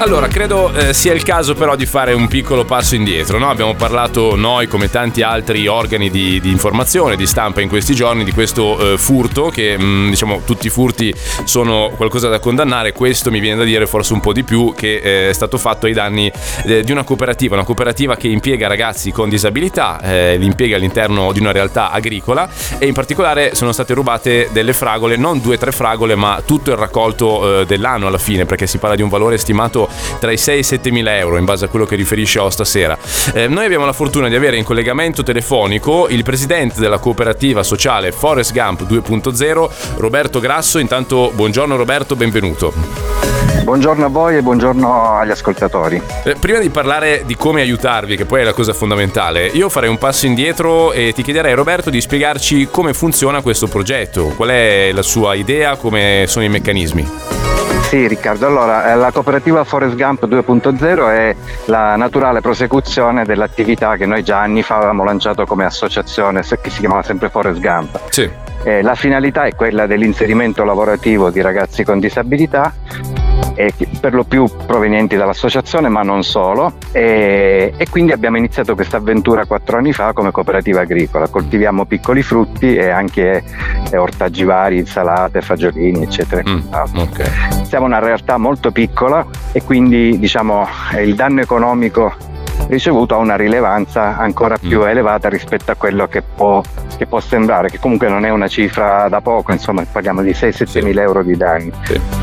Allora, credo eh, sia il caso però di fare un piccolo passo indietro. No? Abbiamo parlato noi, come tanti altri organi di, di informazione, di stampa in questi giorni, di questo eh, furto, che mh, mm, diciamo tutti i furti sono qualcosa da condannare. Questo mi viene da dire forse un po' di più, che eh, è stato fatto ai danni eh, di una cooperativa, una cooperativa che impiega ragazzi con disabilità, eh, li impiega all'interno di una realtà agricola e in particolare sono state rubate delle fragole, non due o tre fragole, ma tutto il raccolto eh, dell'anno alla fine, perché si parla di un valore stimato tra i 6 e i 7 mila euro in base a quello che riferisce O stasera. Eh, noi abbiamo la fortuna di avere in collegamento telefonico il presidente della cooperativa sociale Forest Gump 2.0, Roberto Grasso. Intanto buongiorno Roberto, benvenuto. Buongiorno a voi e buongiorno agli ascoltatori. Eh, prima di parlare di come aiutarvi, che poi è la cosa fondamentale, io farei un passo indietro e ti chiederei Roberto di spiegarci come funziona questo progetto, qual è la sua idea, come sono i meccanismi. Sì Riccardo, allora eh, la cooperativa Forest Gump 2.0 è la naturale prosecuzione dell'attività che noi già anni fa avevamo lanciato come associazione che si chiamava sempre Forest Gump. Sì. Eh, la finalità è quella dell'inserimento lavorativo di ragazzi con disabilità e per lo più provenienti dall'associazione ma non solo e, e quindi abbiamo iniziato questa avventura quattro anni fa come cooperativa agricola coltiviamo piccoli frutti e anche eh, ortaggi vari, insalate, fagiolini eccetera mm, okay. siamo una realtà molto piccola e quindi diciamo il danno economico ricevuto ha una rilevanza ancora più mm. elevata rispetto a quello che può, che può, sembrare, che comunque non è una cifra da poco, insomma parliamo di 6-7 sì. mila euro di danni. Sì.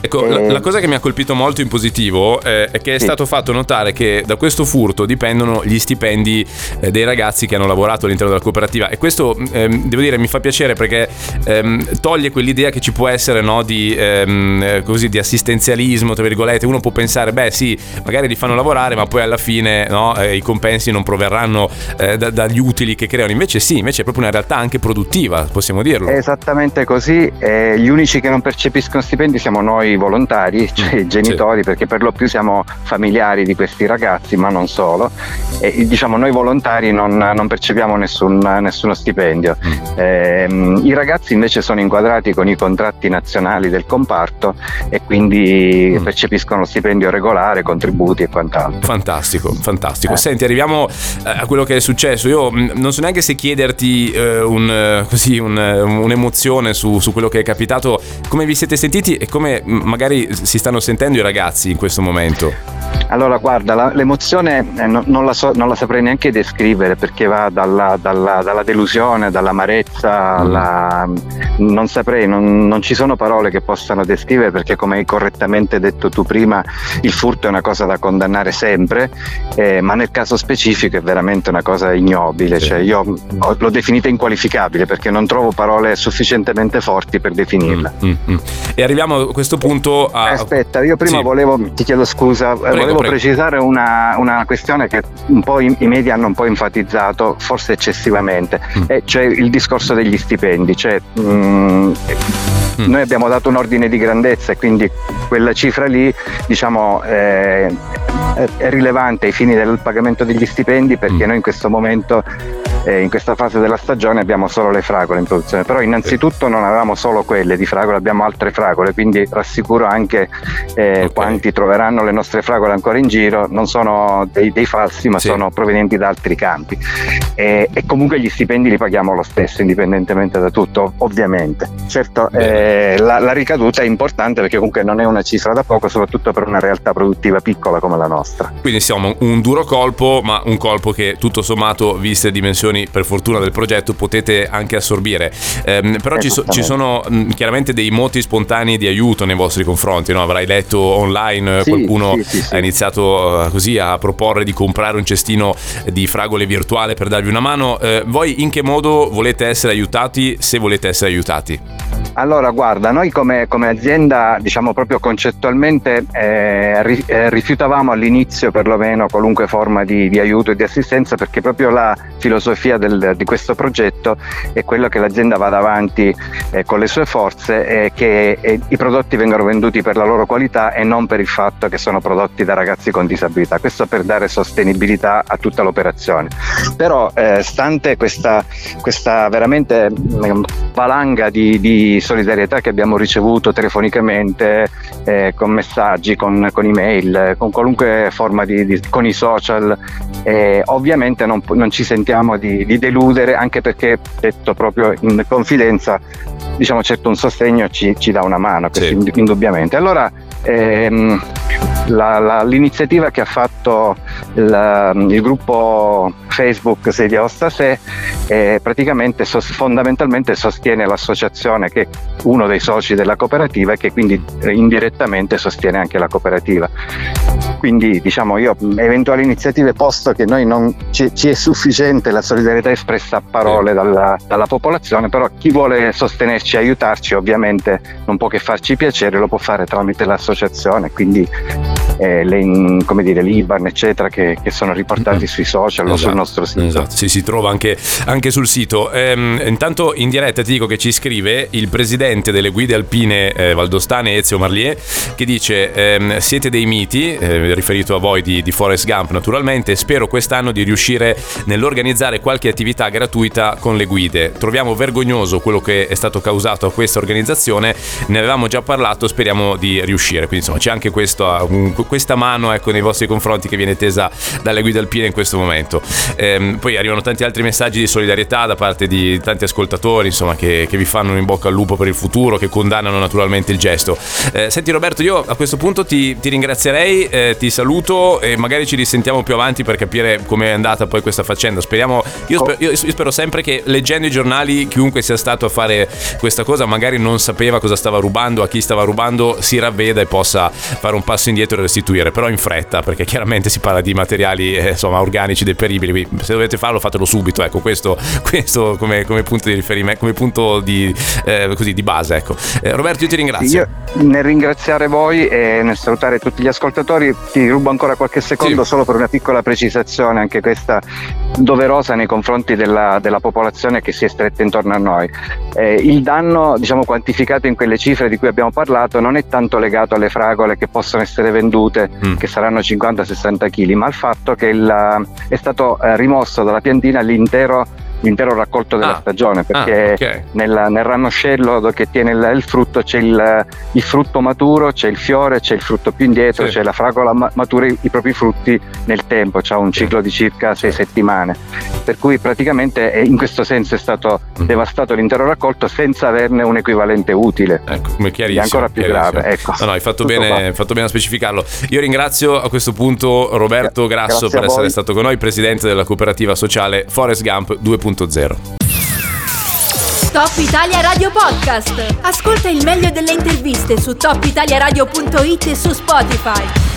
Ecco, eh, la, la, cosa che mi ha colpito molto in positivo eh, è che è stato fatto notare che da questo furto dipendono gli stipendi eh, dei ragazzi che hanno lavorato all'interno della cooperativa e questo ehm, devo dire mi fa piacere perché ehm, toglie quell'idea che ci può essere no, di, ehm, così, di, assistenzialismo, tra virgolette. Uno può pensare, beh sì, magari li fanno lavorare ma poi alla fine no, eh, i compensi non proverranno eh, da, dagli utili che creano. Invece sì, invece è proprio una realtà anche produttiva, possiamo dirlo. Esattamente così. gli unici che non percepiscono stipendi siamo noi noi volontari, cioè i genitori, sì. perché per lo più siamo familiari di questi ragazzi, ma non solo, e diciamo noi volontari non, non percepiamo nessun, nessuno stipendio. Mm. Eh, I ragazzi invece sono inquadrati con i contratti nazionali del comparto e quindi mm. percepiscono stipendio regolare, contributi e quant'altro. Fantastico, fantastico. Eh. Senti, arriviamo eh, a quello che è successo. Io mm, non so neanche se chiederti eh, un, eh, così, un, un'emozione su, su quello che è capitato, come vi siete sentiti e come magari si stanno sentendo i ragazzi in questo momento? Allora, guarda, la, l'emozione eh, no, non, la so, non, la saprei neanche descrivere perché va dalla, dalla, dalla delusione, dall'amarezza, mm. alla, non saprei, non, non, ci sono parole che possano descrivere perché come hai correttamente detto tu prima, il furto è una cosa da condannare sempre, eh, ma nel caso specifico è veramente una cosa ignobile, cioè io l'ho definita inqualificabile perché non trovo parole sufficientemente forti per definirla. Mm, mm, mm. e arriviamo a questo punto a... Aspetta, io prima sì. volevo, ti chiedo scusa, prego, volevo prego. precisare una, una, questione che un po' i, i, media hanno un po' enfatizzato, forse eccessivamente, mm. e cioè il discorso degli stipendi. Cioè, mm, mm. Noi abbiamo dato un ordine di grandezza e quindi quella cifra lì diciamo, eh, è rilevante ai fini del pagamento degli stipendi perché mm. noi in questo momento eh, in questa fase della stagione abbiamo solo le fragole in produzione, però innanzitutto non avevamo solo quelle di fragole, abbiamo altre fragole, quindi rassicuro anche eh, okay. quanti troveranno le nostre fragole ancora in giro, non sono dei, dei falsi ma sì. sono provenienti da altri campi e, e, comunque gli stipendi li paghiamo lo stesso indipendentemente da tutto, ovviamente. Certo eh, la, la ricaduta è importante perché comunque non è una cifra da poco, soprattutto per una realtà produttiva piccola come la nostra. Quindi siamo un duro colpo, ma un colpo che tutto sommato, viste dimensioni funzioni per fortuna del progetto potete anche assorbire. Eh, però ci, so, ci, sono mh, chiaramente dei moti spontanei di aiuto nei vostri confronti, no? avrai letto online sì, qualcuno sì, sì, ha iniziato uh, così a proporre di comprare un cestino di fragole virtuale per darvi una mano. Eh, voi in che modo volete essere aiutati se volete essere aiutati? Allora, guarda, noi come, come azienda, diciamo proprio concettualmente, eh, eh, rifiutavamo all'inizio perlomeno qualunque forma di, di, aiuto e di assistenza perché proprio la filosofia del, di questo progetto è quello che l'azienda vada avanti eh, con le sue forze e che i prodotti vengano venduti per la loro qualità e non per il fatto che sono prodotti da ragazzi con disabilità. Questo per dare sostenibilità a tutta l'operazione. Però, eh, stante questa, questa veramente mm, valanga di, di solidarietà che abbiamo ricevuto telefonicamente, eh, con messaggi, con, con, email, con qualunque forma di, di con i social. Eh, ovviamente non, non, ci sentiamo di, di, deludere, anche perché, detto proprio in confidenza, diciamo certo un sostegno ci, ci dà una mano, sì. indubbiamente. Allora, ehm, la, la, l'iniziativa che ha fatto il, il gruppo Facebook Sedia Ostase eh, praticamente sos- fondamentalmente sostiene l'associazione che è uno dei soci della cooperativa e che quindi eh, indirettamente sostiene anche la cooperativa. Quindi diciamo io eventuali iniziative posto che noi non ci, ci è sufficiente la solidarietà espressa a parole dalla, dalla, popolazione però chi vuole sostenerci e aiutarci ovviamente non può che farci piacere lo può fare tramite l'associazione quindi eh, le, come dire, l'IBAN eccetera che, che sono riportati mm-hmm. sui social esatto, o sul esatto, nostro sito. esatto, sì, si trova anche, anche sul sito. Ehm, intanto in diretta ti dico che ci scrive il presidente delle guide alpine eh, valdostane Ezio Marlier che dice ehm, siete dei miti eh, riferito a voi di, di Forest Gump naturalmente. Spero quest'anno di riuscire nell'organizzare qualche attività gratuita con le guide. Troviamo vergognoso quello che è stato causato a questa organizzazione. Ne avevamo già parlato speriamo di riuscire. Quindi insomma c'è anche questo, questa mano ecco, nei vostri confronti che viene tesa dalle guide alpine in questo momento. Ehm, poi arrivano tanti altri messaggi di solidarietà da parte di tanti ascoltatori, insomma, che, che vi fanno in bocca al lupo per il futuro, che condannano naturalmente il gesto. Eh, senti Roberto, io a questo punto ti, ti ringrazierei, eh, ti saluto e magari ci risentiamo più avanti per capire come è andata poi questa faccenda. Speriamo, io, sper, io, io spero sempre che leggendo i giornali chiunque sia stato a fare questa cosa magari non sapeva cosa stava rubando, a chi stava rubando, si ravveda e possa fare un passo indietro e restituire restituire, però in fretta, perché chiaramente si parla di materiali eh, insomma, organici deperibili, quindi se dovete farlo fatelo subito, ecco, questo, questo come, come, punto di riferimento, come punto di, eh, così, di base. Ecco. Eh, Roberto, io ti ringrazio. Io nel ringraziare voi e nel salutare tutti gli ascoltatori, ti rubo ancora qualche secondo sì. solo per una piccola precisazione, anche questa doverosa nei confronti della, della popolazione che si è stretta intorno a noi. Eh, il danno diciamo, quantificato in quelle cifre di cui abbiamo parlato non è tanto legato alle fragole che possono essere vendute mm. che saranno 50-60 kg, ma al fatto che il, è stato eh, rimosso dalla piantina l'intero l'intero raccolto della ah. stagione perché ah, okay. nel, nel, ramoscello che tiene il, il frutto c'è il, il, frutto maturo, c'è il fiore, c'è il frutto più indietro, sì. c'è la fragola ma- matura i, i, propri frutti nel tempo, c'è un ciclo di circa sei settimane. Per cui praticamente in questo senso è stato mm. devastato l'intero raccolto senza averne un equivalente utile. Ecco, come chiarissimo. È ancora più grave. Ecco. No, no, hai fatto bene, fatto bene, a specificarlo. Io ringrazio a questo punto Roberto Grasso Grazie per essere stato con noi, presidente della cooperativa sociale Forest Gump 2.0. 2.0. Top Italia Radio Podcast. Ascolta il meglio delle interviste su topitaliaradio.it e su Spotify.